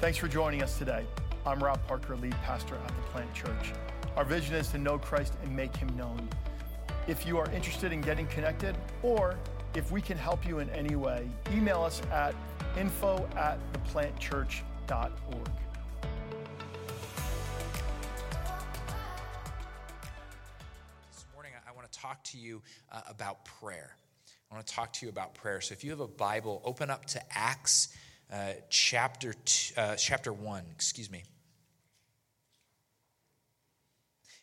Thanks for joining us today. I'm Rob Parker, lead pastor at the Plant Church. Our vision is to know Christ and make him known. If you are interested in getting connected, or if we can help you in any way, email us at info at theplantchurch.org. This morning, I want to talk to you uh, about prayer. I want to talk to you about prayer. So if you have a Bible, open up to Acts uh, chapter, two, uh, chapter 1, excuse me.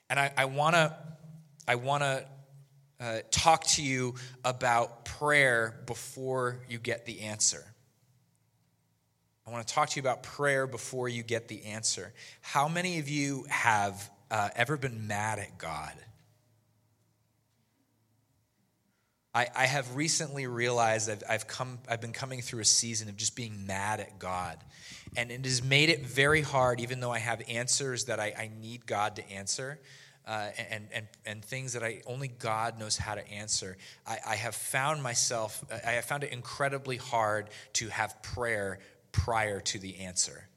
And I, I want to I want to uh, talk to you about prayer before you get the answer. I want to talk to you about prayer before you get the answer. How many of you have uh, ever been mad at God? I, I have recently realized I've, I've, come, I've been coming through a season of just being mad at God. And it has made it very hard, even though I have answers that I, I need God to answer. Uh, and, and, and things that I only God knows how to answer. I, I have found myself, I have found it incredibly hard to have prayer prior to the answer.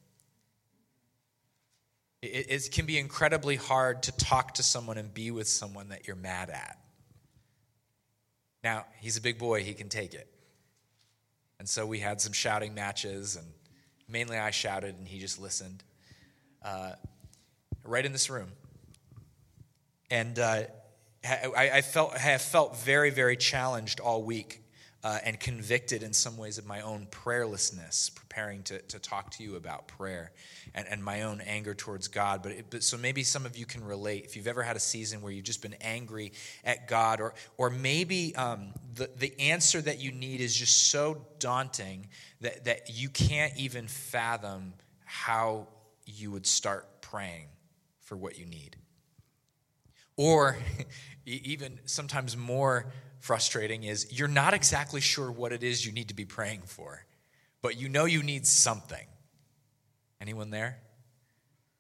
It, it can be incredibly hard to talk to someone and be with someone that you're mad at. Now, he's a big boy, he can take it. And so we had some shouting matches, and mainly I shouted, and he just listened. Uh, right in this room. And uh, I, I, felt, I have felt very, very challenged all week uh, and convicted in some ways of my own prayerlessness, preparing to, to talk to you about prayer and, and my own anger towards God. But, it, but so maybe some of you can relate. If you've ever had a season where you've just been angry at God, or, or maybe um, the, the answer that you need is just so daunting that, that you can't even fathom how you would start praying for what you need. Or even sometimes more frustrating is you're not exactly sure what it is you need to be praying for, but you know you need something. Anyone there?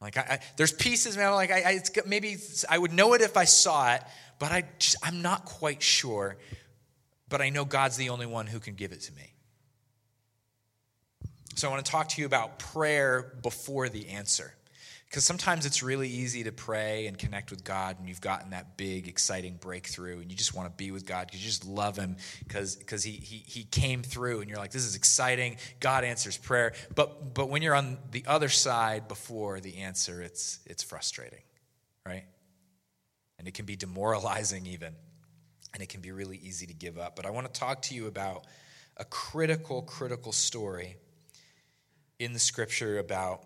Like, I, I, there's pieces, man. Like, I, I maybe I would know it if I saw it, but I just, I'm not quite sure. But I know God's the only one who can give it to me. So I want to talk to you about prayer before the answer. Because sometimes it's really easy to pray and connect with God, and you've gotten that big, exciting breakthrough, and you just want to be with God because you just love Him because he, he, he came through, and you're like, this is exciting. God answers prayer. But, but when you're on the other side before the answer, it's, it's frustrating, right? And it can be demoralizing, even, and it can be really easy to give up. But I want to talk to you about a critical, critical story in the scripture about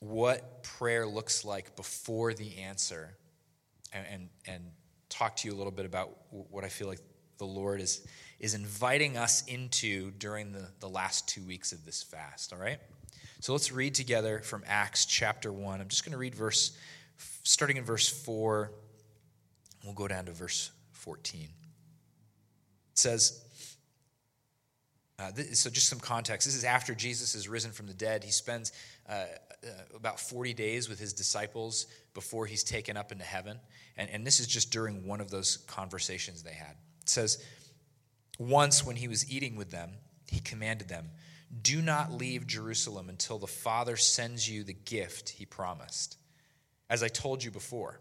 what prayer looks like before the answer and, and, and, talk to you a little bit about what I feel like the Lord is, is inviting us into during the, the last two weeks of this fast, all right? So let's read together from Acts chapter 1. I'm just going to read verse, starting in verse 4, we'll go down to verse 14. It says, uh, this, so, just some context. This is after Jesus is risen from the dead. He spends uh, uh, about 40 days with his disciples before he's taken up into heaven. And, and this is just during one of those conversations they had. It says, Once when he was eating with them, he commanded them, Do not leave Jerusalem until the Father sends you the gift he promised. As I told you before,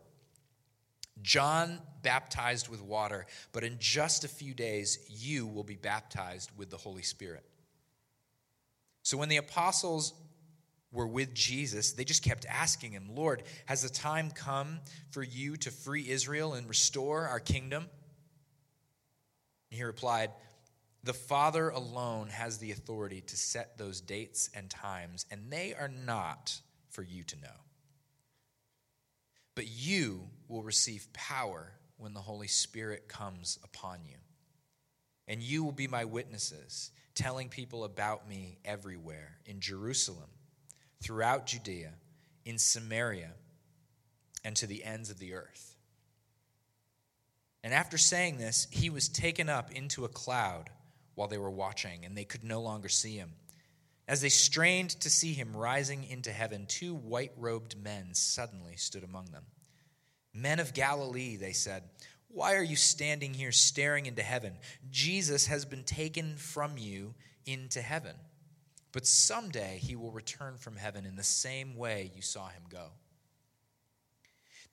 John baptized with water, but in just a few days, you will be baptized with the Holy Spirit. So when the apostles were with Jesus, they just kept asking him, Lord, has the time come for you to free Israel and restore our kingdom? And he replied, The Father alone has the authority to set those dates and times, and they are not for you to know. But you will receive power when the Holy Spirit comes upon you. And you will be my witnesses, telling people about me everywhere in Jerusalem, throughout Judea, in Samaria, and to the ends of the earth. And after saying this, he was taken up into a cloud while they were watching, and they could no longer see him. As they strained to see him rising into heaven, two white robed men suddenly stood among them. Men of Galilee, they said, why are you standing here staring into heaven? Jesus has been taken from you into heaven. But someday he will return from heaven in the same way you saw him go.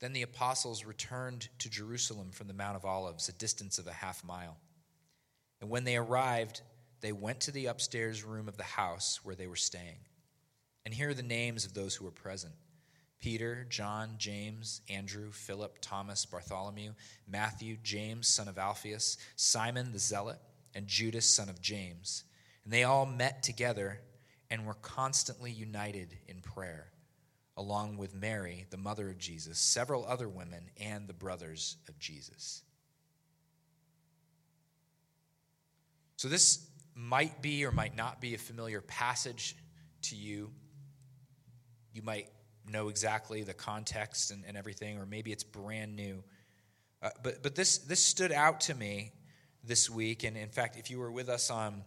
Then the apostles returned to Jerusalem from the Mount of Olives, a distance of a half mile. And when they arrived, they went to the upstairs room of the house where they were staying. And here are the names of those who were present Peter, John, James, Andrew, Philip, Thomas, Bartholomew, Matthew, James, son of Alphaeus, Simon the Zealot, and Judas, son of James. And they all met together and were constantly united in prayer, along with Mary, the mother of Jesus, several other women, and the brothers of Jesus. So, this might be or might not be a familiar passage to you. You might know exactly the context and, and everything, or maybe it's brand new. Uh, but but this, this stood out to me this week. And in fact, if you were with us on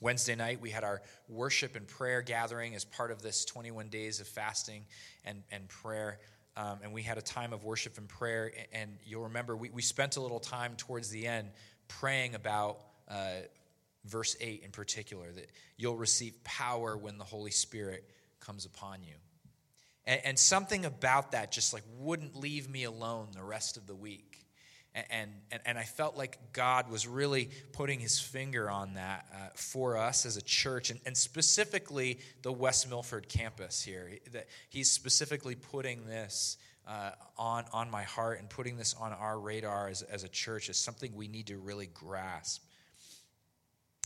Wednesday night, we had our worship and prayer gathering as part of this 21 days of fasting and, and prayer. Um, and we had a time of worship and prayer. And you'll remember we, we spent a little time towards the end praying about uh, verse 8 in particular that you'll receive power when the Holy Spirit comes upon you. And, and something about that just like wouldn't leave me alone the rest of the week. And, and, and I felt like God was really putting his finger on that uh, for us as a church, and, and specifically the West Milford campus here. That he's specifically putting this uh, on, on my heart and putting this on our radar as, as a church as something we need to really grasp.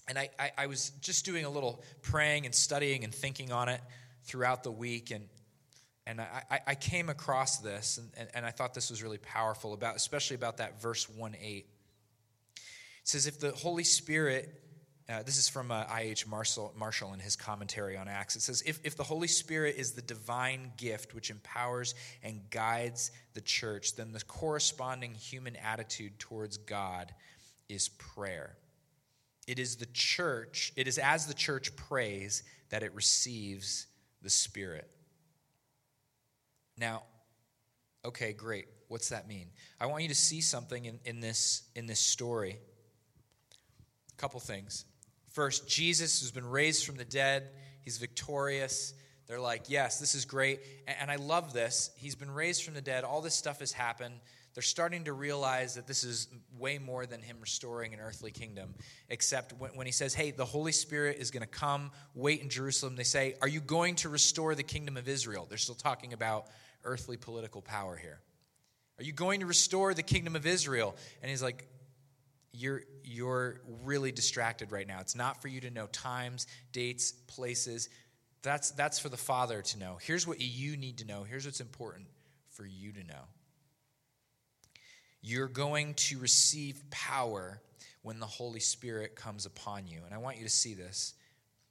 And I, I, I was just doing a little praying and studying and thinking on it throughout the week, and, and I, I came across this, and, and, and, I thought this was really powerful, about, especially about that verse 1 8. It says, If the Holy Spirit, uh, this is from uh, I.H. Marshall, Marshall in his commentary on Acts, it says, if, if the Holy Spirit is the divine gift which empowers and guides the church, then the corresponding human attitude towards God is prayer. It is the church, it is as the church prays that it receives the Spirit. Now, okay, great. What's that mean? I want you to see something in, in, this, in this story. A couple things. First, Jesus has been raised from the dead, he's victorious. They're like, yes, this is great. And, and I love this. He's been raised from the dead, all this stuff has happened they're starting to realize that this is way more than him restoring an earthly kingdom. Except when, when he says, Hey, the Holy Spirit is going to come, wait in Jerusalem, they say, Are you going to restore the kingdom of Israel? They're still talking about earthly political power here. Are you going to restore the kingdom of Israel? And he's like, you're, you're really distracted right now. It's not for you to know times, dates, places. That's, that's for the Father to know. Here's what you need to know. Here's what's important for you to know. You're going to receive power when the Holy Spirit comes upon you. And I want you to see this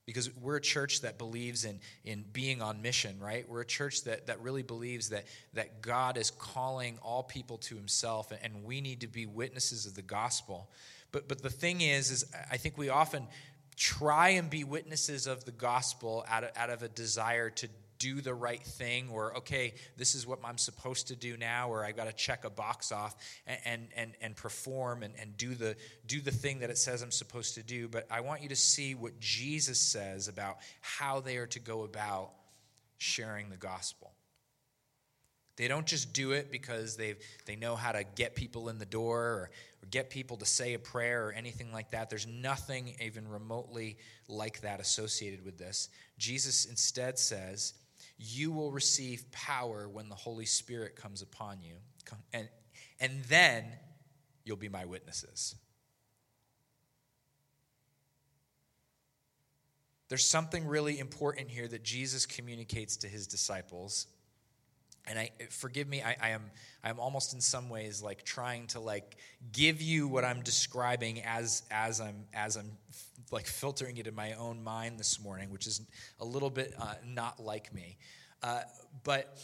because we're a church that believes in, in being on mission right we're a church that, that really believes that, that god is calling all people to himself and we need to be witnesses of the gospel but, but the thing is is i think we often try and be witnesses of the gospel out of, out of a desire to do the right thing or okay this is what i'm supposed to do now or i got to check a box off and, and and perform and, and do the do the thing that it says i'm supposed to do but i want you to see what jesus says about how they are to go about sharing the gospel they don't just do it because they they know how to get people in the door or, or get people to say a prayer or anything like that. There's nothing even remotely like that associated with this. Jesus instead says, you will receive power when the Holy Spirit comes upon you. And, and then you'll be my witnesses. There's something really important here that Jesus communicates to his disciples. And I forgive me, I, I am I am almost in some ways like trying to like give you what I'm describing as as I'm as I'm like filtering it in my own mind this morning, which is a little bit uh, not like me. Uh, but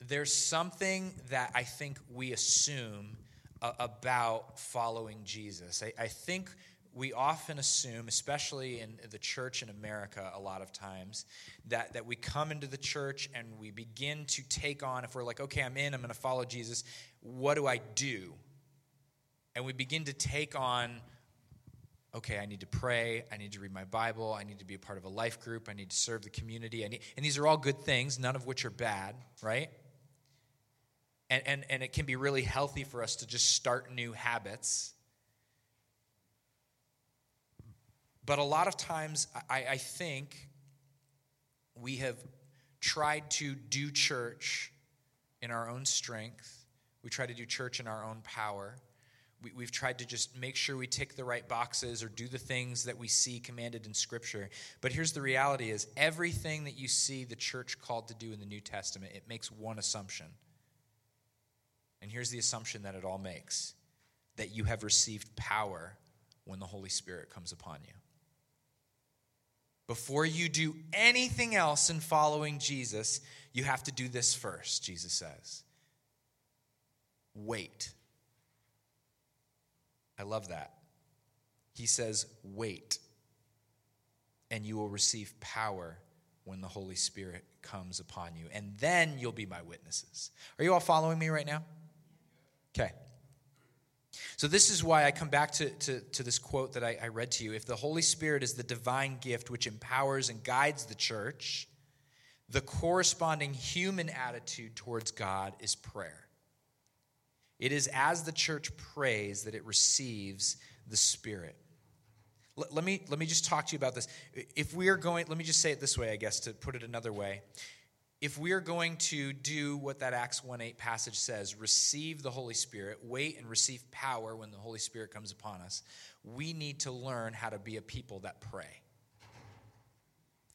there's something that I think we assume uh, about following Jesus. I, I think we often assume, especially in the church in America, a lot of times, that, that we come into the church and we begin to take on, if we're like, okay, I'm in, I'm going to follow Jesus, what do I do? And we begin to take on okay, I need to pray, I need to read my Bible, I need to be a part of a life group, I need to serve the community. Need, and these are all good things, none of which are bad, right? And, and, and it can be really healthy for us to just start new habits. But a lot of times, I, I think we have tried to do church in our own strength. We try to do church in our own power. We, have tried to just make sure we tick the right boxes or do the things that we see commanded in Scripture. But here's the reality is everything that you see the church called to do in the New Testament, it makes one assumption. And here's the assumption that it all makes that you have received power when the Holy Spirit comes upon you. Before you do anything else in following Jesus, you have to do this first, Jesus says. Wait. I love that. He says, Wait, and you will receive power when the Holy Spirit comes upon you. And then you'll be my witnesses. Are you all following me right now? Okay. So, this is why I come back to, to, to this quote that I, I read to you. If the Holy Spirit is the divine gift which empowers and guides the church, the corresponding human attitude towards God is prayer. It is as the church prays that it receives the Spirit. Let, me, let me just talk to you about this. If we are going, let me just say it this way, I guess, to put it another way if we're going to do what that Acts 1 8 passage says, receive the Holy Spirit, wait and receive power when the Holy Spirit comes upon us, we need to learn how to be a people that pray.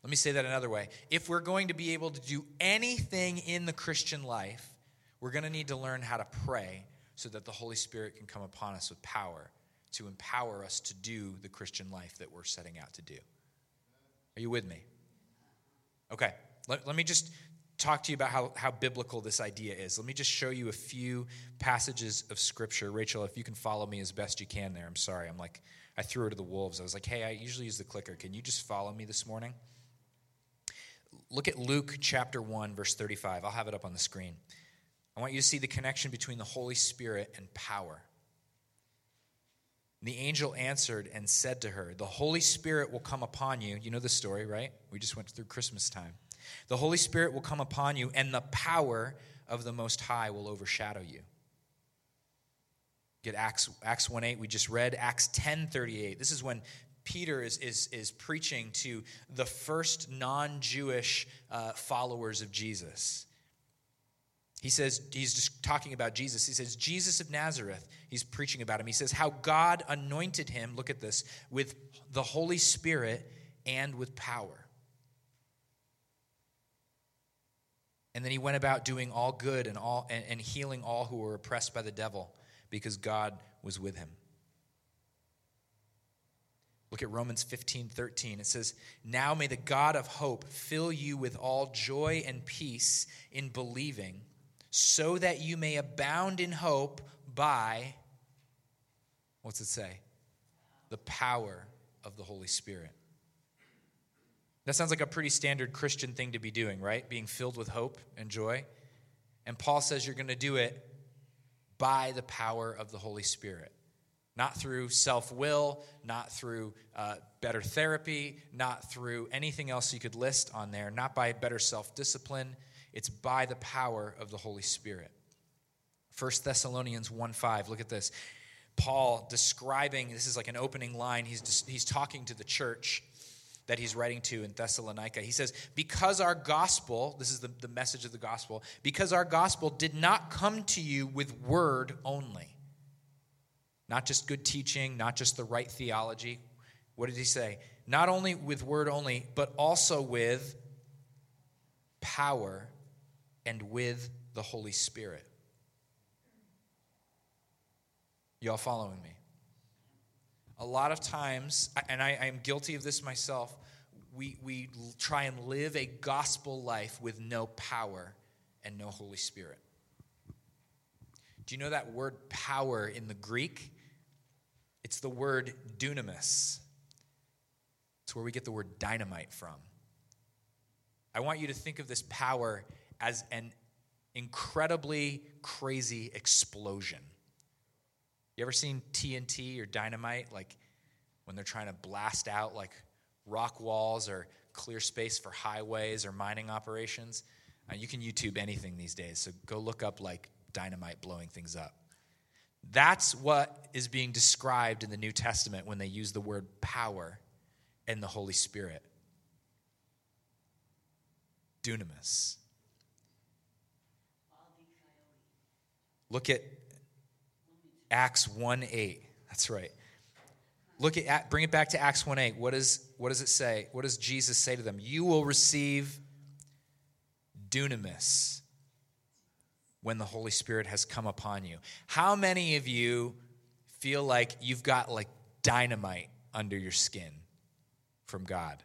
Let me say that another way. If we're going to be able to do anything in the Christian life, we're going to need to learn how to pray so that the Holy Spirit can come upon us with power to empower us to do the Christian life that we're setting out to do. Are you with me? Okay, let, let me just talk to you about how, how biblical this idea is. Let me just show you a few passages of scripture. Rachel, if you can follow me as best you can there. I'm sorry. I'm like, I threw her to the wolves. I was like, hey, I usually use the clicker. Can you just follow me this morning? Look at Luke chapter 1, verse 35. I'll have it up on the screen. I want you to see the connection between the Holy Spirit and power. The angel answered and said to her, The Holy Spirit will come upon you. You know the story, right? We just went through Christmas time. The Holy Spirit will come upon you, and the power of the Most High will overshadow you. Get Acts, Acts 1 8, we just read. Acts 10 38. This is when Peter is, is, is preaching to the first non Jewish uh, followers of Jesus. He says, he's just talking about Jesus. He says, Jesus of Nazareth, he's preaching about him. He says, how God anointed him, look at this, with the Holy Spirit and with power. And then he went about doing all good and, all, and, and healing all who were oppressed by the devil because God was with him. Look at Romans 15, 13. It says, Now may the God of hope fill you with all joy and peace in believing, so that you may abound in hope by, what's it say? The power of the Holy Spirit. That sounds like a pretty standard Christian thing to be doing, right? Being filled with hope and joy. And Paul says you're going to do it by the power of the Holy Spirit. Not through self will, not through uh, better therapy, not through anything else you could list on there, not by better self discipline. It's by the power of the Holy Spirit. 1 Thessalonians 1 5, look at this. Paul describing, this is like an opening line. He's, he's talking to the church that he's writing to in Thessalonica. He says, Because our gospel, this is the, the message of the gospel, because our gospel did not come to you with word only. Not just good teaching, not just the right theology. What did he say? Not only with word only, but also with power and with the Holy Spirit. Y'all following me? A lot of times, and I, am guilty of this myself, we, we try and live a gospel life with no power and no Holy Spirit. Do you know that word power in the Greek? It's the word dunamis. It's where we get the word dynamite from. I want you to think of this power as an incredibly crazy explosion. You ever seen TNT or dynamite? Like when they're trying to blast out like rock walls or clear space for highways or mining operations. Uh, you can YouTube anything these days, so go look up like dynamite blowing things up. That's what is being described in the New Testament when they use the word power and the Holy Spirit. Dunamis. Look at Acts 1 8. That's right. Look at bring it back to Acts 1 8. What, is, what does it say? What does Jesus say to them? You will receive dunamis when the Holy Spirit has come upon you. How many of you feel like you've got like dynamite under your skin from God?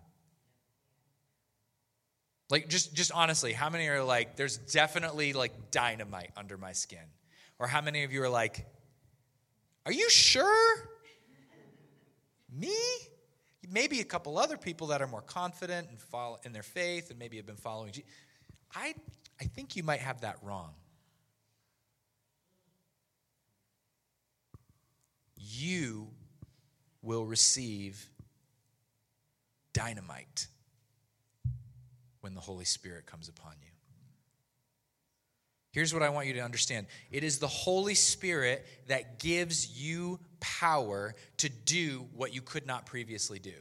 Like just just honestly, how many are like there's definitely like dynamite under my skin? Or how many of you are like are you sure? Me? Maybe a couple other people that are more confident and follow in their faith and maybe have been following Jesus. I I think you might have that wrong. You will receive dynamite when the Holy Spirit comes upon you. Here's what I want you to understand it is the Holy Spirit that gives you power to do what you could not previously do.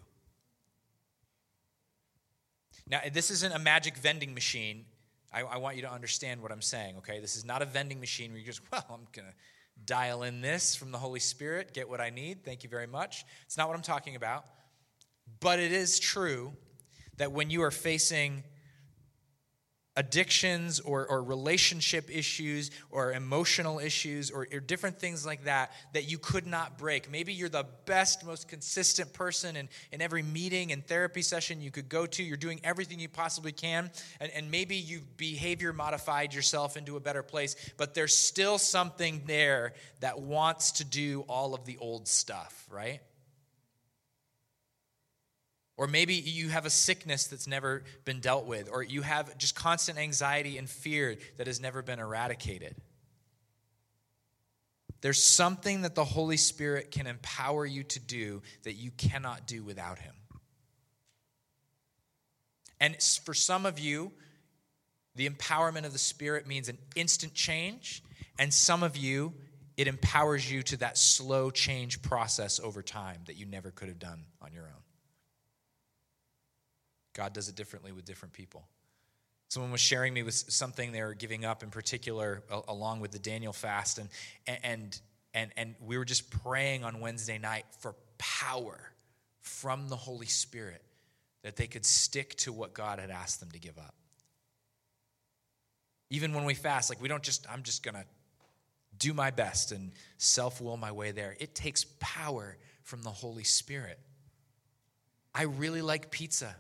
Now, this isn't a magic vending machine. I, I want you to understand what I'm saying, okay? This is not a vending machine where you just, well, I'm going to dial in this from the Holy Spirit, get what I need. Thank you very much. It's not what I'm talking about. But it is true that when you are facing addictions or, or relationship issues or emotional issues or, or, different things like that that you could not break. Maybe you're the best, most consistent person in, in every meeting and therapy session you could go to. You're doing everything you possibly can. And, and maybe you've behavior modified yourself into a better place, but there's still something there that wants to do all of the old stuff, right? Or maybe you have a sickness that's never been dealt with, or you have just constant anxiety and fear that has never been eradicated. There's something that the Holy Spirit can empower you to do that you cannot do without Him. And for some of you, the empowerment of the Spirit means an instant change, and some of you, it empowers you to that slow change process over time that you never could have done on your own. God does it differently with different people. Someone was sharing me with something they were giving up in particular, along with the Daniel fast, and and and and we were just praying on Wednesday night for power from the Holy Spirit that they could stick to what God had asked them to give up. Even when we fast, like we don't just, I'm just gonna do my best and self will my way there. It takes power from the Holy Spirit. I really like pizza.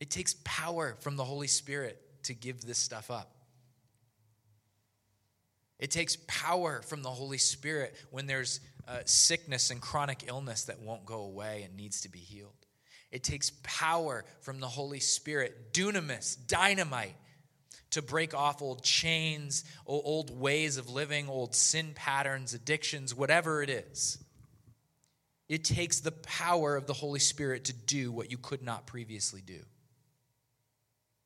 It takes power from the Holy Spirit to give this stuff up. It takes power from the Holy Spirit when there's uh, sickness and chronic illness that won't go away and needs to be healed. It takes power from the Holy Spirit, dunamis, dynamite, to break off old chains, old ways of living, old sin patterns, addictions, whatever it is. It takes the power of the Holy Spirit to do what you could not previously do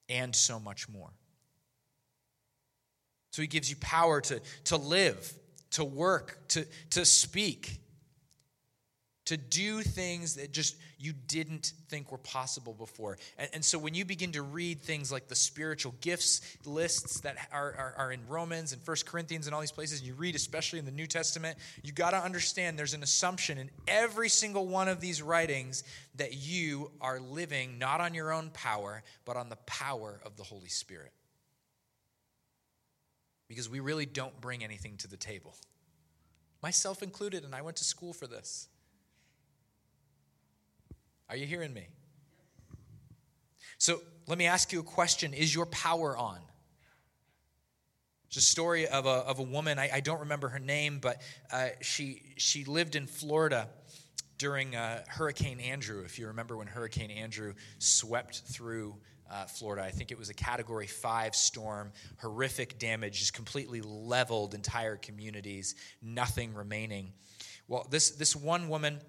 and so much more. So he gives you power to, to live, to work, to, to speak, to do things that just you didn't think were possible before. And, and so when you begin to read things like the spiritual gifts lists that are, are, are in Romans and First Corinthians and all these places, and you read especially in the New Testament, you got to understand there's an assumption in every single one of these writings that you are living not on your own power, but on the power of the Holy Spirit. Because we really don't bring anything to the table myself included, and I went to school for this. Are you hearing me? So let me ask you a question Is your power on? It's a story of a, of a woman, I, I don't remember her name, but uh, she, she lived in Florida during uh, Hurricane Andrew. If you remember when Hurricane Andrew swept through uh, Florida, I think it was a category five storm, horrific damage, just completely leveled entire communities, nothing remaining. Well, this, this one woman,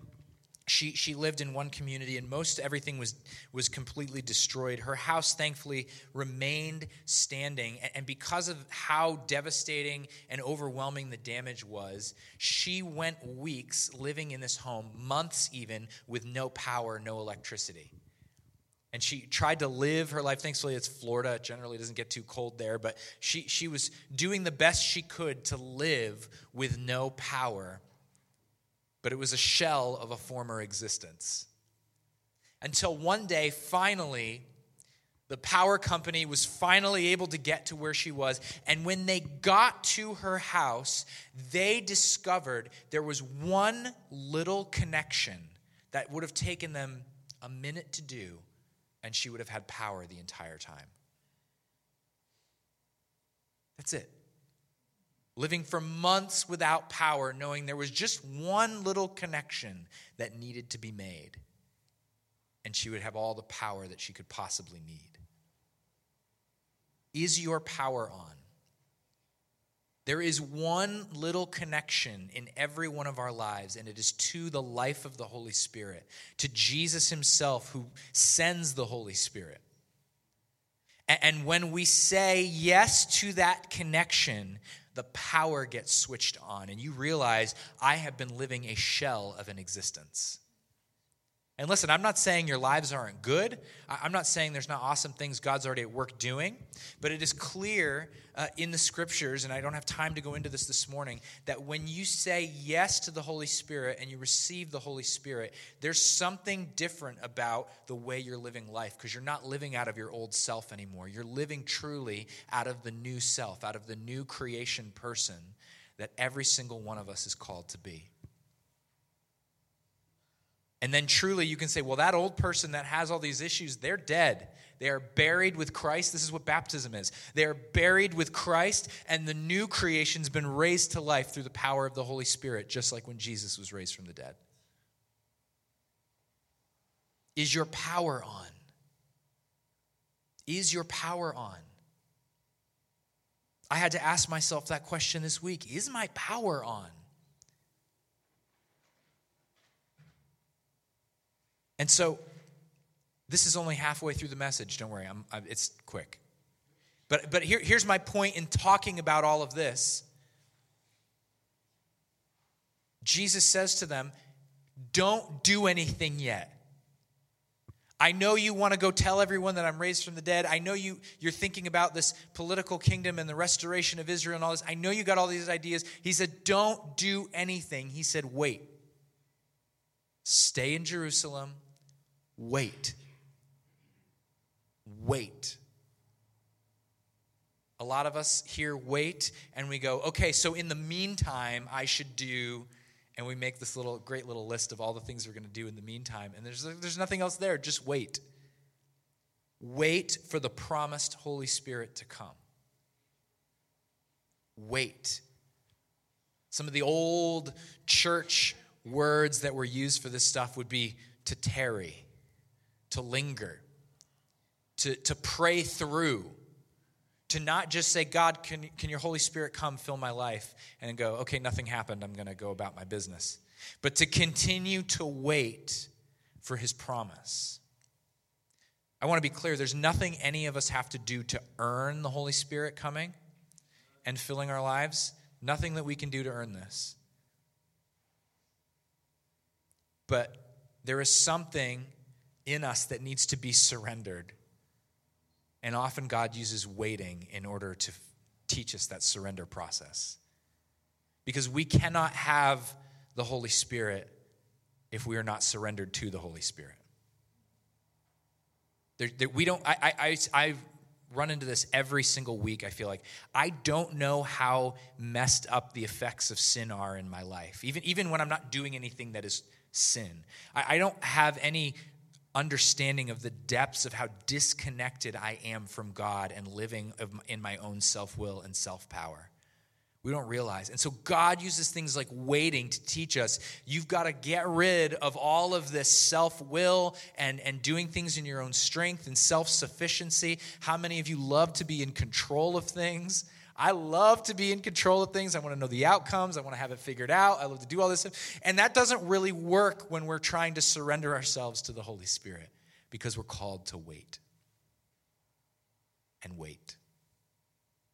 she, she lived in one community and most everything was, was completely destroyed. Her house, thankfully, remained standing. And because of how devastating and overwhelming the damage was, she went weeks living in this home, months even, with no power, no electricity. And she tried to live her life. Thankfully, it's Florida. It generally doesn't get too cold there. But she, she was doing the best she could to live with no power. But it was a shell of a former existence. Until one day, finally, the power company was finally able to get to where she was. And when they got to her house, they discovered there was one little connection that would have taken them a minute to do and she would have had power the entire time. That's it. Living for months without power, knowing there was just one little connection that needed to be made, and she would have all the power that she could possibly need. Is your power on? There is one little connection in every one of our lives, and it is to the life of the Holy Spirit, to Jesus Himself who sends the Holy Spirit. And when we say yes to that connection, the power gets switched on, and you realize I have been living a shell of an existence. And listen, I'm not saying your lives aren't good. I'm not saying there's not awesome things God's already at work doing. But it is clear uh, in the scriptures, and I don't have time to go into this this morning, that when you say yes to the Holy Spirit and you receive the Holy Spirit, there's something different about the way you're living life because you're not living out of your old self anymore. You're living truly out of the new self, out of the new creation person that every single one of us is called to be. And then truly you can say, well, that old person that has all these issues, they're dead. They are buried with Christ. This is what baptism is. They are buried with Christ, and the new creation's been raised to life through the power of the Holy Spirit, just like when Jesus was raised from the dead. Is your power on? Is your power on? I had to ask myself that question this week Is my power on? And so, this is only halfway through the message. Don't worry, I'm, I'm, it's quick. But, but here, here's my point in talking about all of this. Jesus says to them, Don't do anything yet. I know you want to go tell everyone that I'm raised from the dead. I know you, you're thinking about this political kingdom and the restoration of Israel and all this. I know you got all these ideas. He said, Don't do anything. He said, Wait. Stay in Jerusalem wait. Wait. A lot of us here wait and we go, okay, so in the meantime, I should do, and we make this little great little list of all the things we're going to do in the meantime, and there's, there's nothing else there, just wait. Wait for the promised Holy Spirit to come. Wait. Some of the old church words that were used for this stuff would be to tarry to linger, to, to pray through, to not just say, God, can, can your Holy Spirit come fill my life? And go, okay, nothing happened. I'm going to go about my business. But to continue to wait for his promise. I want to be clear there's nothing any of us have to do to earn the Holy Spirit coming and filling our lives. Nothing that we can do to earn this. But there is something in us that needs to be surrendered. And often God uses waiting in order to teach us that surrender process. Because we cannot have the Holy Spirit if we are not surrendered to the Holy Spirit. There, there, we don't, I, I, I've run into this every single week, I feel like. I don't know how messed up the effects of sin are in my life, even, even when I'm not doing anything that is sin. I, I don't have any understanding of the depths of how disconnected I am from God and living in my own self will and self power. We don't realize. And so God uses things like waiting to teach us you've got to get rid of all of this self will and, and doing things in your own strength and self sufficiency. How many of you love to be in control of things? I love to be in control of things. I want to know the outcomes. I want to have it figured out. I love to do all this stuff. And that doesn't really work when we're trying to surrender ourselves to the Holy Spirit because we're called to wait and wait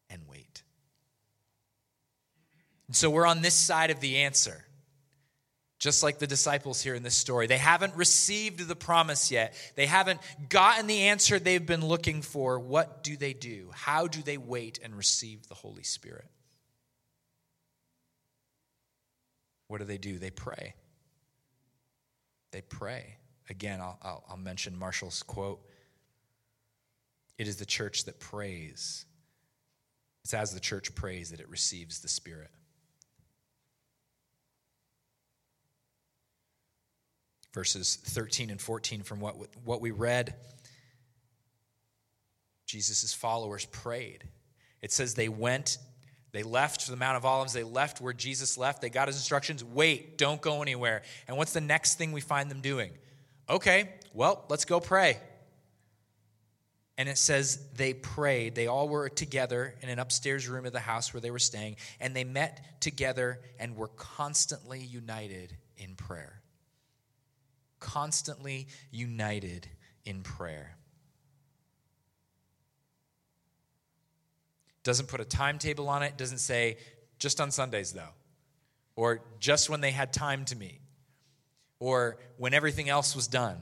and wait. And so we're on this side of the answer just like the disciples here in this story. They haven't received the promise yet, they haven't gotten the answer they've been looking for. What do they do? How do they wait and receive the Holy Spirit? What do they do? They pray. They pray. Again, I'll, I'll, I'll mention Marshall's quote It is the church that prays. It's as the church prays that it receives the Spirit. Verses 13 and 14 from what, what we read. Jesus' followers prayed. It says they went, they left the Mount of Olives, they left where Jesus left, they got his instructions wait, don't go anywhere. And what's the next thing we find them doing? Okay, well, let's go pray. And it says they prayed. They all were together in an upstairs room of the house where they were staying, and they met together and were constantly united in prayer constantly united in prayer. Doesn't put a timetable on it, doesn't say just on Sundays though, or just when they had time to meet, or when everything else was done.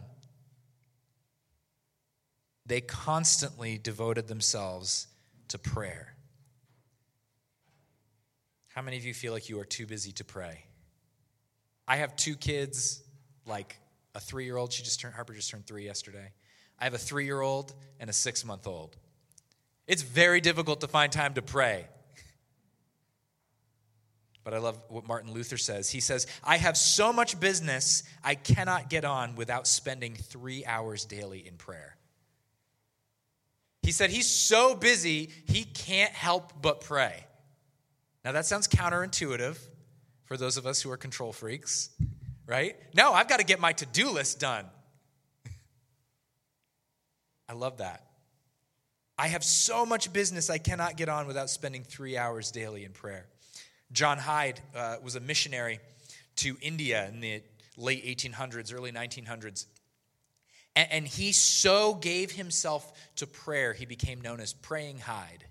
They constantly devoted themselves to prayer. How many of you feel like you are too busy to pray? I have two kids, like a three year old. She just turned, Harper just turned three yesterday. I have a three year old and a six month old. It's very difficult to find time to pray. But I love what Martin Luther says. He says, I have so much business, I cannot get on without spending three hours daily in prayer. He said he's so busy, he can't help but pray. Now, that sounds counterintuitive for those of us who are control freaks right? No, I've got to get my to do list done. I love that. I have so much business I cannot get on without spending three hours daily in prayer. John Hyde uh, was a missionary to India in the late 1800s, early 1900s. And, and he so gave himself to prayer, he became known as Praying Hyde,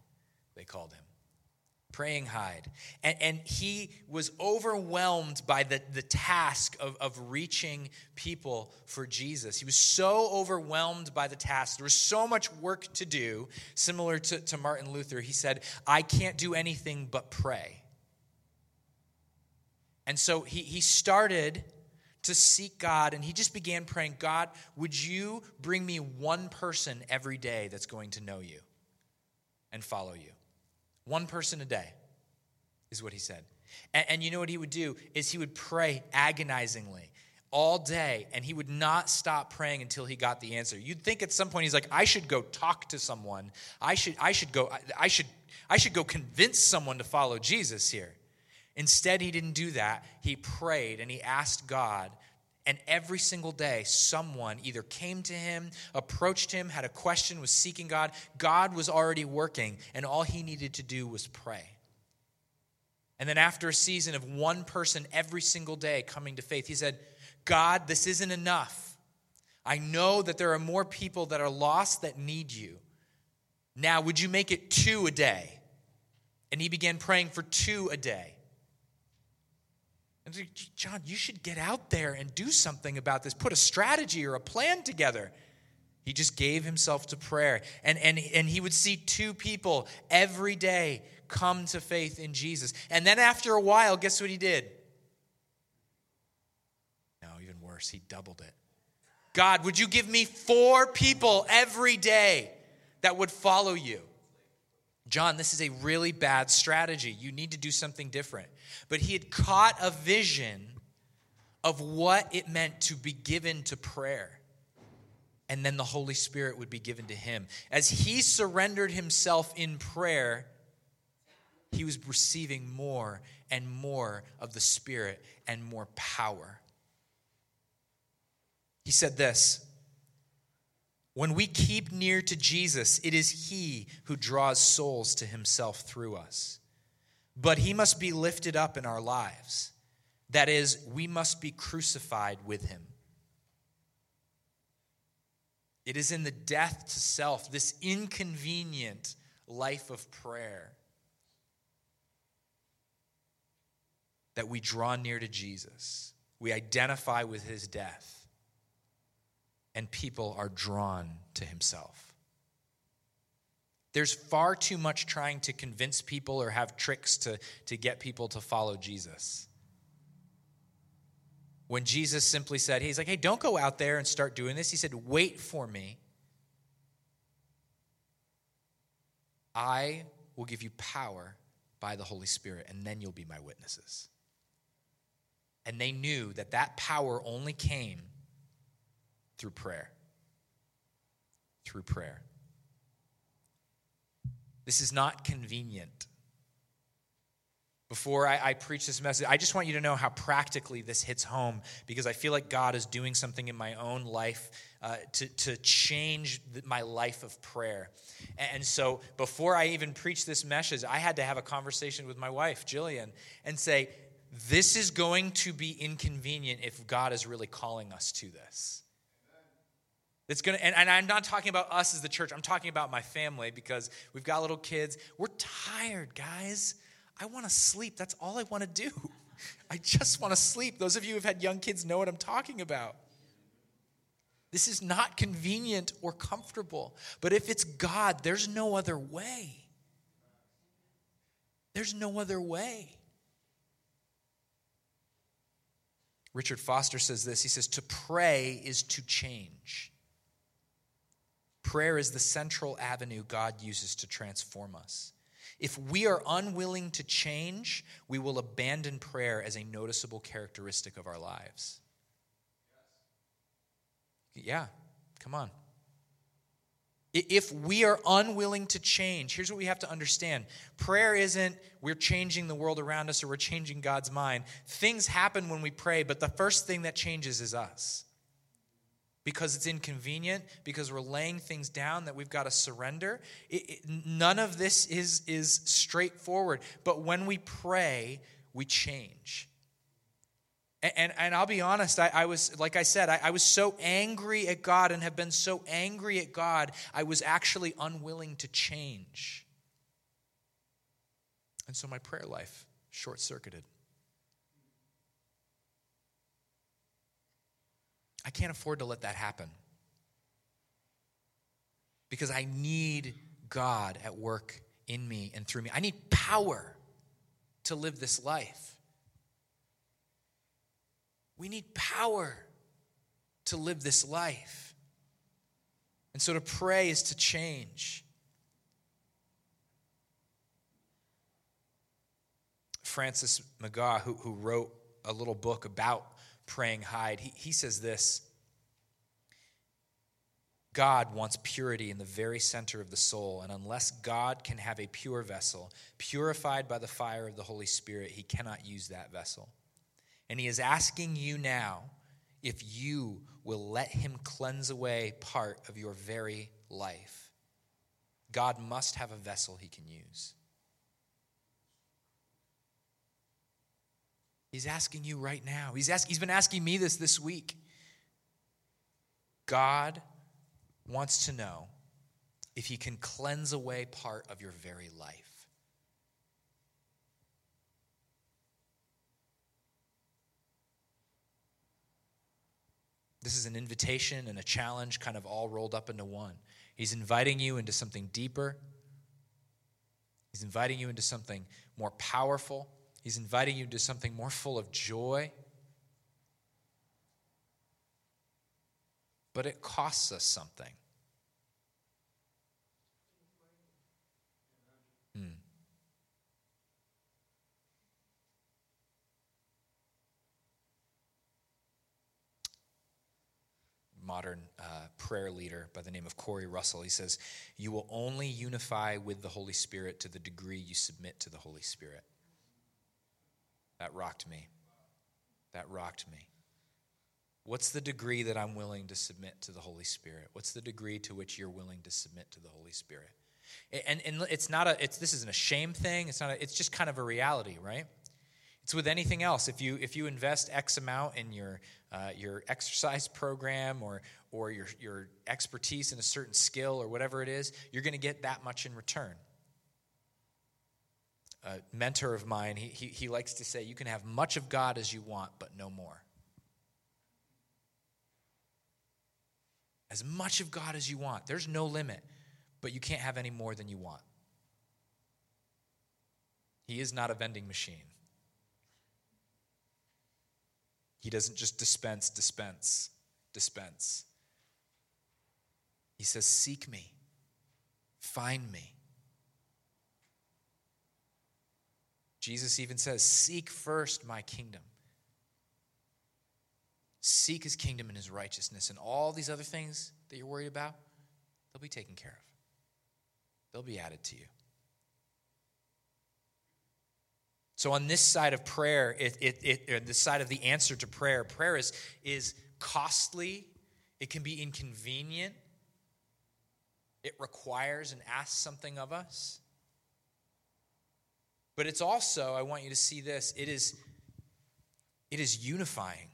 they called him praying Hyde. And, and, he was overwhelmed by the, the task of, of reaching people for Jesus. He was so overwhelmed by the task. There was so much work to do, similar to, to Martin Luther. He said, I can't do anything but pray. And so he, he started to seek God and he just began praying, God, would you bring me one person every day that's going to know you and follow you? One person a day is what he said. And, and, you know what he would do is he would pray agonizingly all day and he would not stop praying until he got the answer. You'd think at some point he's like I should go talk to someone. I should I should go I should I should go convince someone to follow Jesus here. Instead he didn't do that. He prayed and he asked God and every single day, someone either came to him, approached him, had a question, was seeking God. God was already working, and all he needed to do was pray. And then, after a season of one person every single day coming to faith, he said, God, this isn't enough. I know that there are more people that are lost that need you. Now, would you make it two a day? And he began praying for two a day. And John, you should get out there and do something about this. Put a strategy or a plan together. He just gave himself to prayer. And, and, and he would see two people every day come to faith in Jesus. And then after a while, guess what he did? No, even worse, he doubled it. God, would you give me four people every day that would follow you? John, this is a really bad strategy. You need to do something different. But he had caught a vision of what it meant to be given to prayer. And then the Holy Spirit would be given to him. As he surrendered himself in prayer, he was receiving more and more of the Spirit and more power. He said this When we keep near to Jesus, it is He who draws souls to Himself through us. But He must be lifted up in our lives. That is, we must be crucified with Him. It is in the death to self, this inconvenient life of prayer, that we draw near to Jesus. We identify with His death and people are drawn to himself. There's far too much trying to convince people or have tricks to, to get people to follow Jesus. When Jesus simply said, He's like, hey, don't go out there and start doing this. He said, wait for me. I will give you power by the Holy Spirit, and then you'll be my witnesses. And they knew that that power only came through prayer. Through prayer. This is not convenient. Before I, I, preach this message, I just want you to know how practically this hits home because I feel like God is doing something in my own life uh, to, to change my life of prayer. And so before I even preach this message, I had to have a conversation with my wife, Jillian, and say, This is going to be inconvenient if God is really calling us to this. It's gonna, and, and I'm not talking about us as the church, I'm talking about my family because we've got little kids. We're tired, guys. I want to sleep. That's all I want to do. I just want to sleep. Those of you who've had young kids know what I'm talking about. This is not convenient or comfortable. But if it's God, there's no other way. There's no other way. Richard Foster says this. He says, To pray is to change. Prayer is the central avenue God uses to transform us. If we are unwilling to change, we will abandon prayer as a noticeable characteristic of our lives. Yeah, come on. If we are unwilling to change, here's what we have to understand prayer isn't we're changing the world around us or we're changing God's mind. Things happen when we pray, but the first thing that changes is us because it's inconvenient, because we're laying things down that we've got to surrender. It, it, none of this is, is straightforward. But when we pray, we change. And, and, and I'll be honest, I, I, was, like I said, I, I was so angry at God and have been so angry at God, I was actually unwilling to change. And so my prayer life short circuited. I can't afford to let that happen. Because I need God at work in me and through me. I need power to live this life. We need power to live this life. And so to pray is to change. Francis McGaw, who, who wrote a little book about praying Hyde. He, he says this God wants purity in the very center of the soul, and unless God can have a pure vessel, purified by the fire of the Holy Spirit, he cannot use that vessel. And he is asking you now if you will let him cleanse away part of your very life. God must have a vessel he can use. He's asking you right now. He's, ask, he's been asking me this this week. God wants to know if he can cleanse away part of your very life. This is an invitation and a challenge kind of all rolled up into one. He's inviting you into something deeper. He's inviting you into something more powerful He's inviting you to something more full of joy. But it costs us something. Hmm. modern uh, prayer leader by the name of Corey Russell. He says, You will only unify with the Holy Spirit to the degree you submit to the Holy Spirit. That rocked me. That rocked me. What's the degree that I'm willing to submit to the Holy Spirit? What's the degree to which you're willing to submit to the Holy Spirit? And, and it's not a, it's, this isn't a shame thing. It's not a, it's just kind of a reality, right? It's with anything else. If you, if you invest X amount in your, uh, your exercise program or, or your, your expertise in a certain skill or whatever it is, you're going to get that much in return. A mentor of mine, he, he, he likes to say, You can have much of God as you want, but no more. As much of God as you want. There's no limit, but you can't have any more than you want. He is not a vending machine. He doesn't just dispense, dispense, dispense. He says, Seek me, find me. Jesus even says, Seek first my kingdom. Seek his kingdom and his righteousness, and all these other things that you're worried about, they'll be taken care of. They'll be added to you. So, on this side of prayer, it, it, it, this side of the answer to prayer, prayer is, is costly, it can be inconvenient, it requires and asks something of us. But it's also, I want you to see this, it is, it is unifying.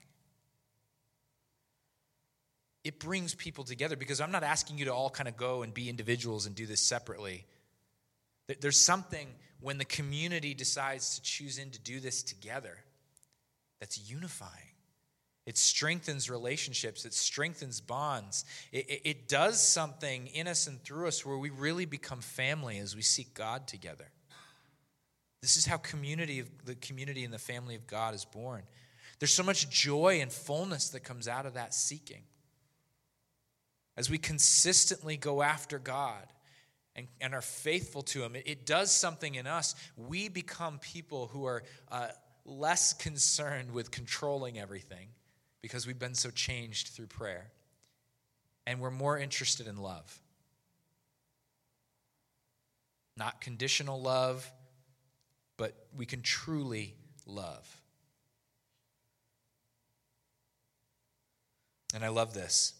It brings people together because I'm not asking you to all kind of go and be individuals and do this separately. There's something when the community decides to choose in to do this together that's unifying. It strengthens relationships, it strengthens bonds. It, it, it, does something in us and through us where we really become family as we seek God together. This is how community of, the community and the family of God is born. There's so much joy and fullness that comes out of that seeking. As we consistently go after God, and, and are faithful to Him, it, it, does something in us. We become people who are uh, less concerned with controlling everything because we've been so changed through prayer. And we're more interested in love. Not conditional love, but we can truly love. And I love this.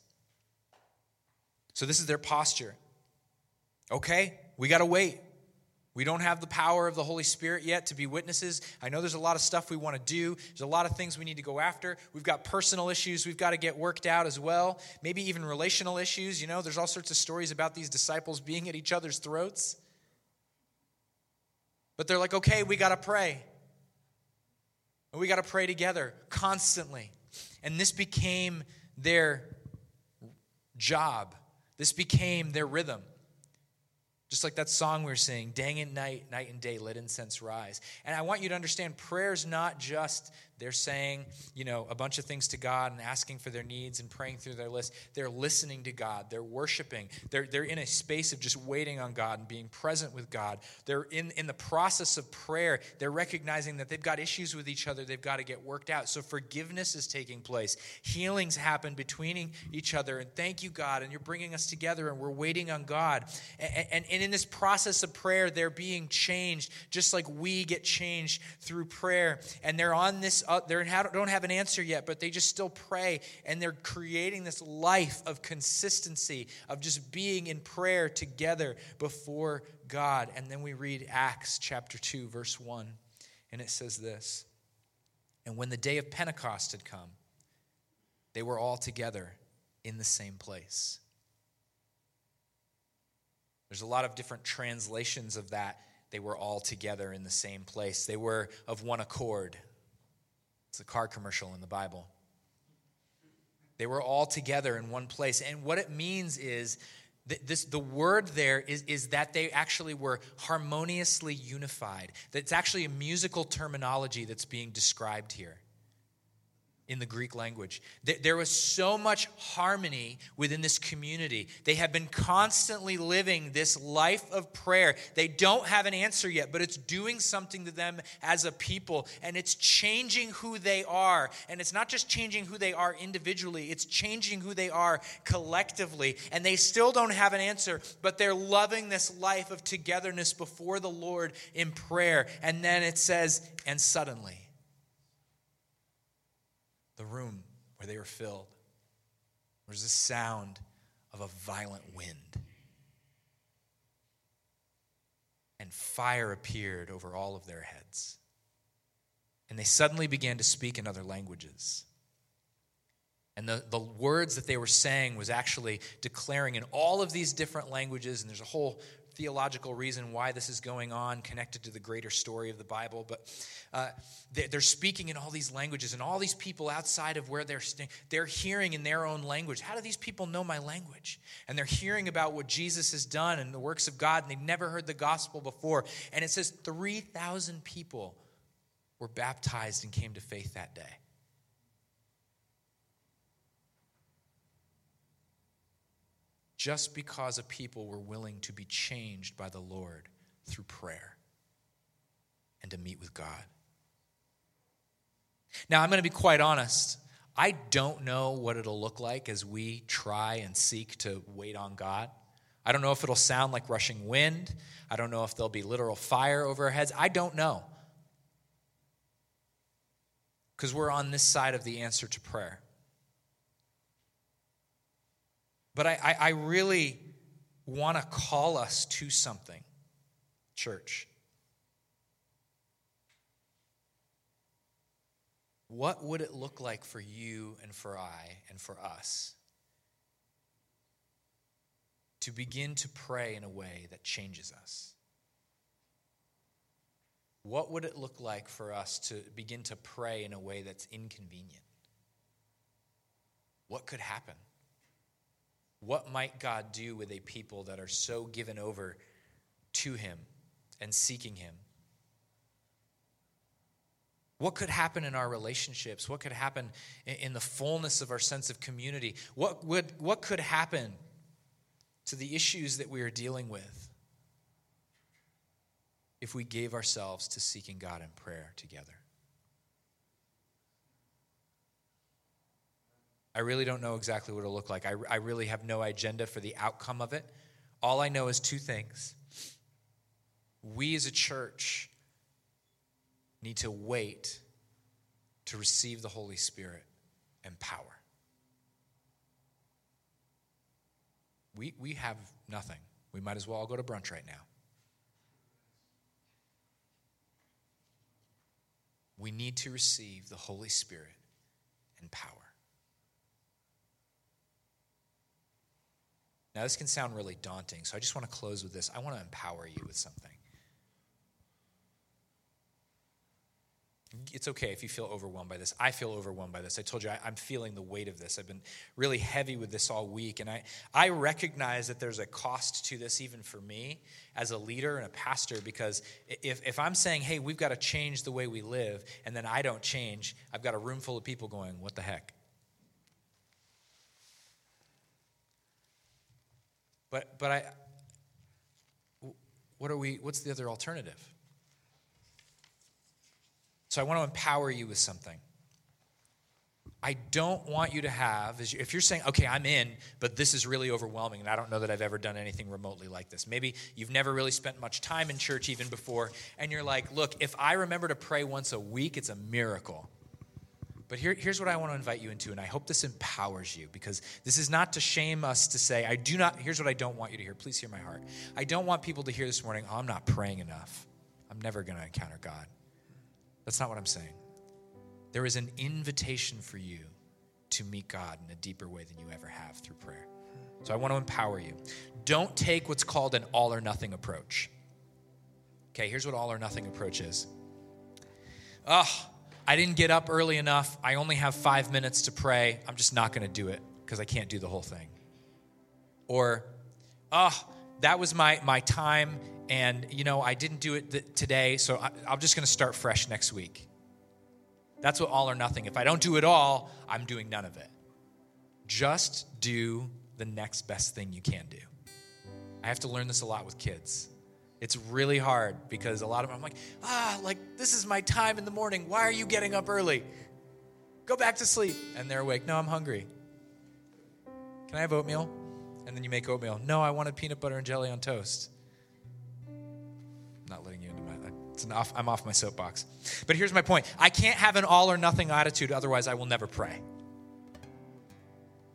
So, this is their posture. Okay, we got to wait. We don't have the power of the Holy Spirit yet to be witnesses. I know there's a lot of stuff we want to do. There's a lot of things we need to go after. We've got personal issues we've got to get worked out as well. Maybe even relational issues. You know, there's all sorts of stories about these disciples being at each other's throats. But they're like, okay, we got to pray. And we got to pray together constantly. And this became their job, this became their rhythm. Just like that song we are singing, day and night, night and day, let incense rise. And I want you to understand prayer is not just they're saying, you know, a bunch of things to God and asking for their needs and praying through their list. They're listening to God. They're worshiping. They're, they're in a space of just waiting on God and being present with God. They're in, in the process of prayer. They're recognizing that they've got issues with each other they've got to get worked out. So forgiveness is taking place. Healings happen between each other. And thank you, God. And you're bringing us together and we're waiting on God. And, and, and in this process of prayer, they're being changed just like we get changed through prayer. And they're on this uh, they don't have an answer yet, but they just still pray, and they're creating this life of consistency, of just being in prayer together before God. And then we read Acts chapter 2, verse 1, and it says this And when the day of Pentecost had come, they were all together in the same place. There's a lot of different translations of that. They were all together in the same place. They were of one accord. It's a car commercial in the Bible. They were all together in one place. And what it means is this, the word there is, is that they actually were harmoniously unified. That's actually a musical terminology that's being described here in the Greek language. There was so much harmony within this community. They have been constantly living this life of prayer. They don't have an answer yet, but it's doing something to them as a people, and it's changing who they are. And it's not just changing who they are individually, it's changing who they are collectively. And they still don't have an answer, but they're loving this life of togetherness before the Lord in prayer. And then it says, and suddenly the room where they were filled there was the sound of a violent wind. And fire appeared over all of their heads. And they suddenly began to speak in other languages. And the, the words that they were saying was actually declaring in all of these different languages, and there's a whole theological reason why this is going on, connected to the greater story of the Bible. But uh, they're speaking in all these languages, and all these people outside of where they're staying, they're hearing in their own language. How do these people know my language? And they're hearing about what Jesus has done and the works of God, and they've never heard the gospel before. And it says 3,000 people were baptized and came to faith that day. Just because a people were willing to be changed by the Lord through prayer and to meet with God. Now, I'm going to be quite honest. I don't know what it'll look like as we try and seek to wait on God. I don't know if it'll sound like rushing wind. I don't know if there'll be literal fire over our heads. I don't know. Because we're on this side of the answer to prayer. But I, I, I really want to call us to something, church. What would it look like for you and for I and for us to begin to pray in a way that changes us? What would it look like for us to begin to pray in a way that's inconvenient? What could happen? What might God do with a people that are so given over to Him and seeking Him? What could happen in our relationships? What could happen in the fullness of our sense of community? What, would, what could happen to the issues that we are dealing with if we gave ourselves to seeking God in prayer together? I really don't know exactly what it'll look like. I, I really have no agenda for the outcome of it. All I know is two things. We as a church need to wait to receive the Holy Spirit and power. We, we have nothing. We might as well all go to brunch right now. We need to receive the Holy Spirit and power. Now, this can sound really daunting, so I just want to close with this. I want to empower you with something. It's okay if you feel overwhelmed by this. I feel overwhelmed by this. I told you I, am feeling the weight of this. I've been really heavy with this all week. And I, I recognize that there's a cost to this, even for me as a leader and a pastor, because if, if I'm saying, hey, we've got to change the way we live, and then I don't change, I've got a room full of people going, what the heck? But, but I, what are we, what's the other alternative? So I want to empower you with something. I don't want you to have, if you're saying, okay, I'm in, but this is really overwhelming, and I don't know that I've ever done anything remotely like this. Maybe you've never really spent much time in church even before, and you're like, look, if I remember to pray once a week, it's a miracle. But here, here's what I want to invite you into, and I hope this empowers you because this is not to shame us to say, I do not, here's what I don't want you to hear. Please hear my heart. I don't want people to hear this morning, oh, I'm not praying enough. I'm never going to encounter God. That's not what I'm saying. There is an invitation for you to meet God in a deeper way than you ever have through prayer. So I want to empower you. Don't take what's called an all or nothing approach. Okay, here's what all or nothing approach is. Oh, I didn't get up early enough. I only have five minutes to pray. I'm just not going to do it because I can't do the whole thing. Or, oh, that was my, my time, and you know, I didn't do it th- today, so I, I'm just going to start fresh next week. That's what all or nothing. If I don't do it all, I'm doing none of it. Just do the next best thing you can do. I have to learn this a lot with kids. It's really hard because a lot of them, I'm like, ah, like this is my time in the morning. Why are you getting up early? Go back to sleep. And they're awake. No, I'm hungry. Can I have oatmeal? And then you make oatmeal. No, I wanted peanut butter and jelly on toast. I'm not letting you into my. Off, I'm off my soapbox. But here's my point I can't have an all or nothing attitude, otherwise, I will never pray.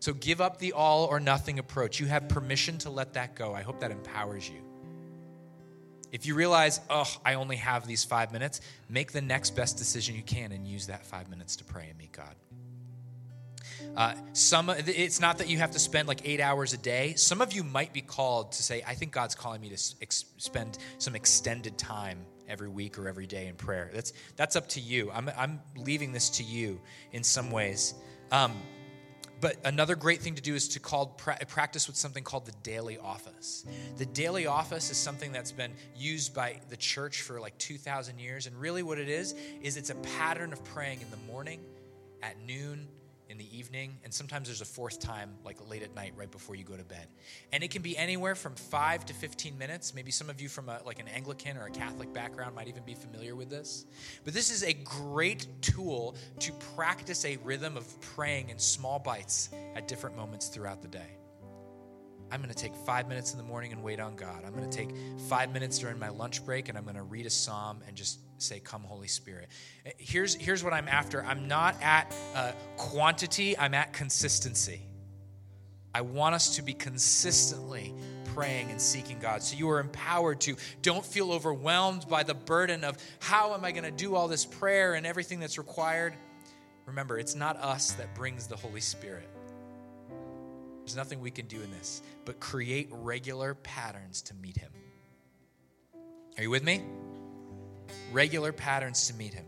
So give up the all or nothing approach. You have permission to let that go. I hope that empowers you. If you realize, oh, I only have these five minutes, make the next best decision you can and use that five minutes to pray and meet God. Uh, some, it's not that you have to spend like eight hours a day. Some of you might be called to say, I think God's calling me to ex- spend some extended time every week or every day in prayer. That's, that's up to you. I'm, I'm leaving this to you in some ways. Um, but another great thing to do is to call, practice with something called the daily office. The daily office is something that's been used by the church for like 2,000 years. And really, what it is, is it's a pattern of praying in the morning, at noon, in the evening, and sometimes there's a fourth time, like late at night, right before you go to bed. And it can be anywhere from five to 15 minutes. Maybe some of you from a, like an Anglican or a Catholic background might even be familiar with this. But this is a great tool to practice a rhythm of praying in small bites at different moments throughout the day. I'm going to take five minutes in the morning and wait on God. I'm going to take five minutes during my lunch break and I'm going to read a psalm and just say, Come, Holy Spirit. Here's, here's what I'm after I'm not at uh, quantity, I'm at consistency. I want us to be consistently praying and seeking God. So you are empowered to don't feel overwhelmed by the burden of how am I going to do all this prayer and everything that's required. Remember, it's not us that brings the Holy Spirit. There's nothing we can do in this, but create regular patterns to meet Him. Are you with me? Regular patterns to meet Him.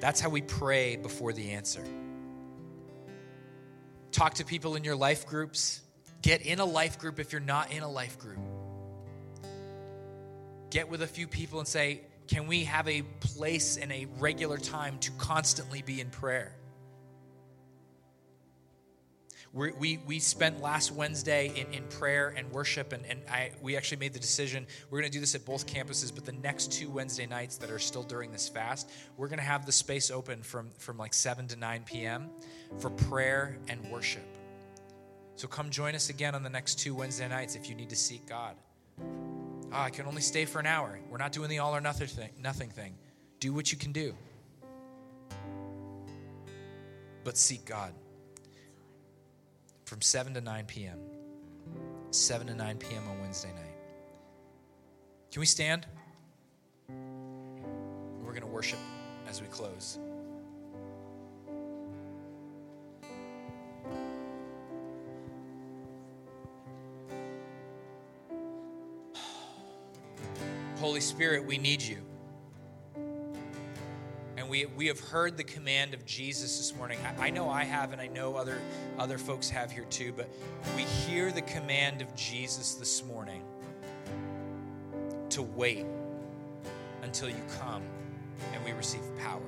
That's how we pray before the answer. Talk to people in your life groups. Get in a life group if you're not in a life group. Get with a few people and say, Can we have a place and a regular time to constantly be in prayer? We're, we we spent last Wednesday in, in prayer and worship, and, and I, we actually made the decision we're going to do this at both campuses, but the next two Wednesday nights that are still during this fast, we're going to have the space open from, from like 7 to 9 p.m. for prayer and worship. So come join us again on the next two Wednesday nights if you need to seek God. Oh, I can only stay for an hour. We're not doing the all or nothing thing. Nothing thing. Do what you can do, but seek God from 7 to 9 p.m. 7 to 9 p.m. on Wednesday night. Can we stand? We're going to worship as we close. Holy Spirit, we need you and we, we have heard the command of Jesus this morning. I, I know I have, and I know other, other folks have here too, but we hear the command of Jesus this morning to wait until you come and we receive power.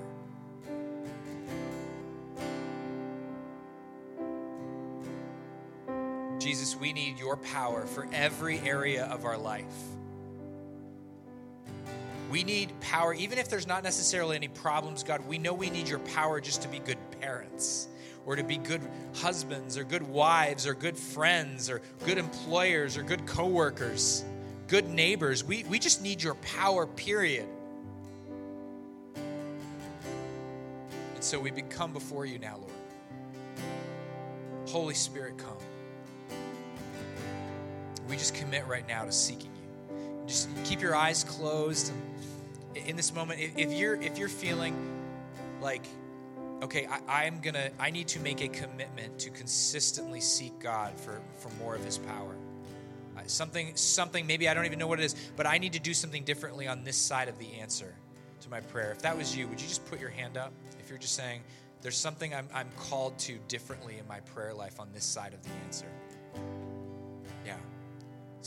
Jesus, we need your power for every area of our life. We need power, even if there's not necessarily any problems, God, we know we need your power just to be good parents or to be good husbands or good wives or good friends or good employers or good coworkers, good neighbors. We, we just need your power, period. And so we become before you now, Lord. Holy Spirit, come. We just commit right now to seeking you. Just keep your eyes closed in this moment, if you're if you're feeling like, okay, I, I'm gonna, I need to make a commitment to consistently seek God for for more of His power. Uh, something, something. Maybe I don't even know what it is, but I need to do something differently on this side of the answer to my prayer. If that was you, would you just put your hand up? If you're just saying, there's something I'm, I'm called to differently in my prayer life on this side of the answer.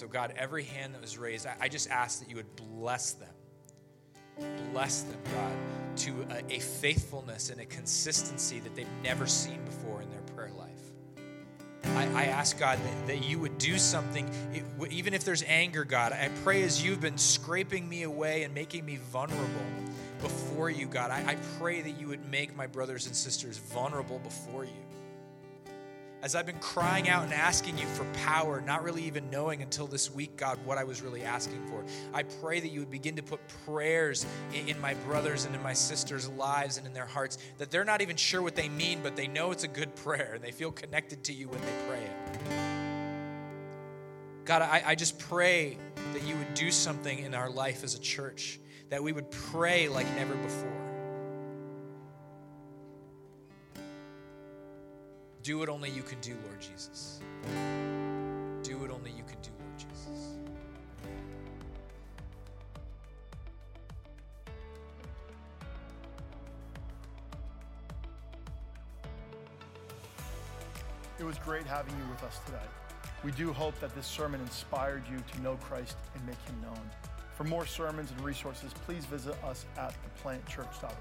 So, God, every hand that was raised, I, I just ask that you would bless them bless them, God, to a, a faithfulness and a consistency that they've never seen before in their prayer life. I, I, ask God that, that, you would do something, even if there's anger, God. I pray as you've been scraping me away and making me vulnerable before you, God. I, I pray that you would make my brothers and sisters vulnerable before you. As I've been crying out and asking you for power, not really even knowing until this week, God, what I was really asking for, I pray that you would begin to put prayers in, in my brothers and in my sisters' lives and in their hearts that they're not even sure what they mean, but they know it's a good prayer and they feel connected to you when they pray it. God, I, I just pray that you would do something in our life as a church, that we would pray like never before. Do what only you can do, Lord Jesus. Do what only you can do, Lord Jesus. It was great having you with us today. We do hope that this sermon inspired you to know Christ and make him known. For more sermons and resources, please visit us at theplantchurch.org.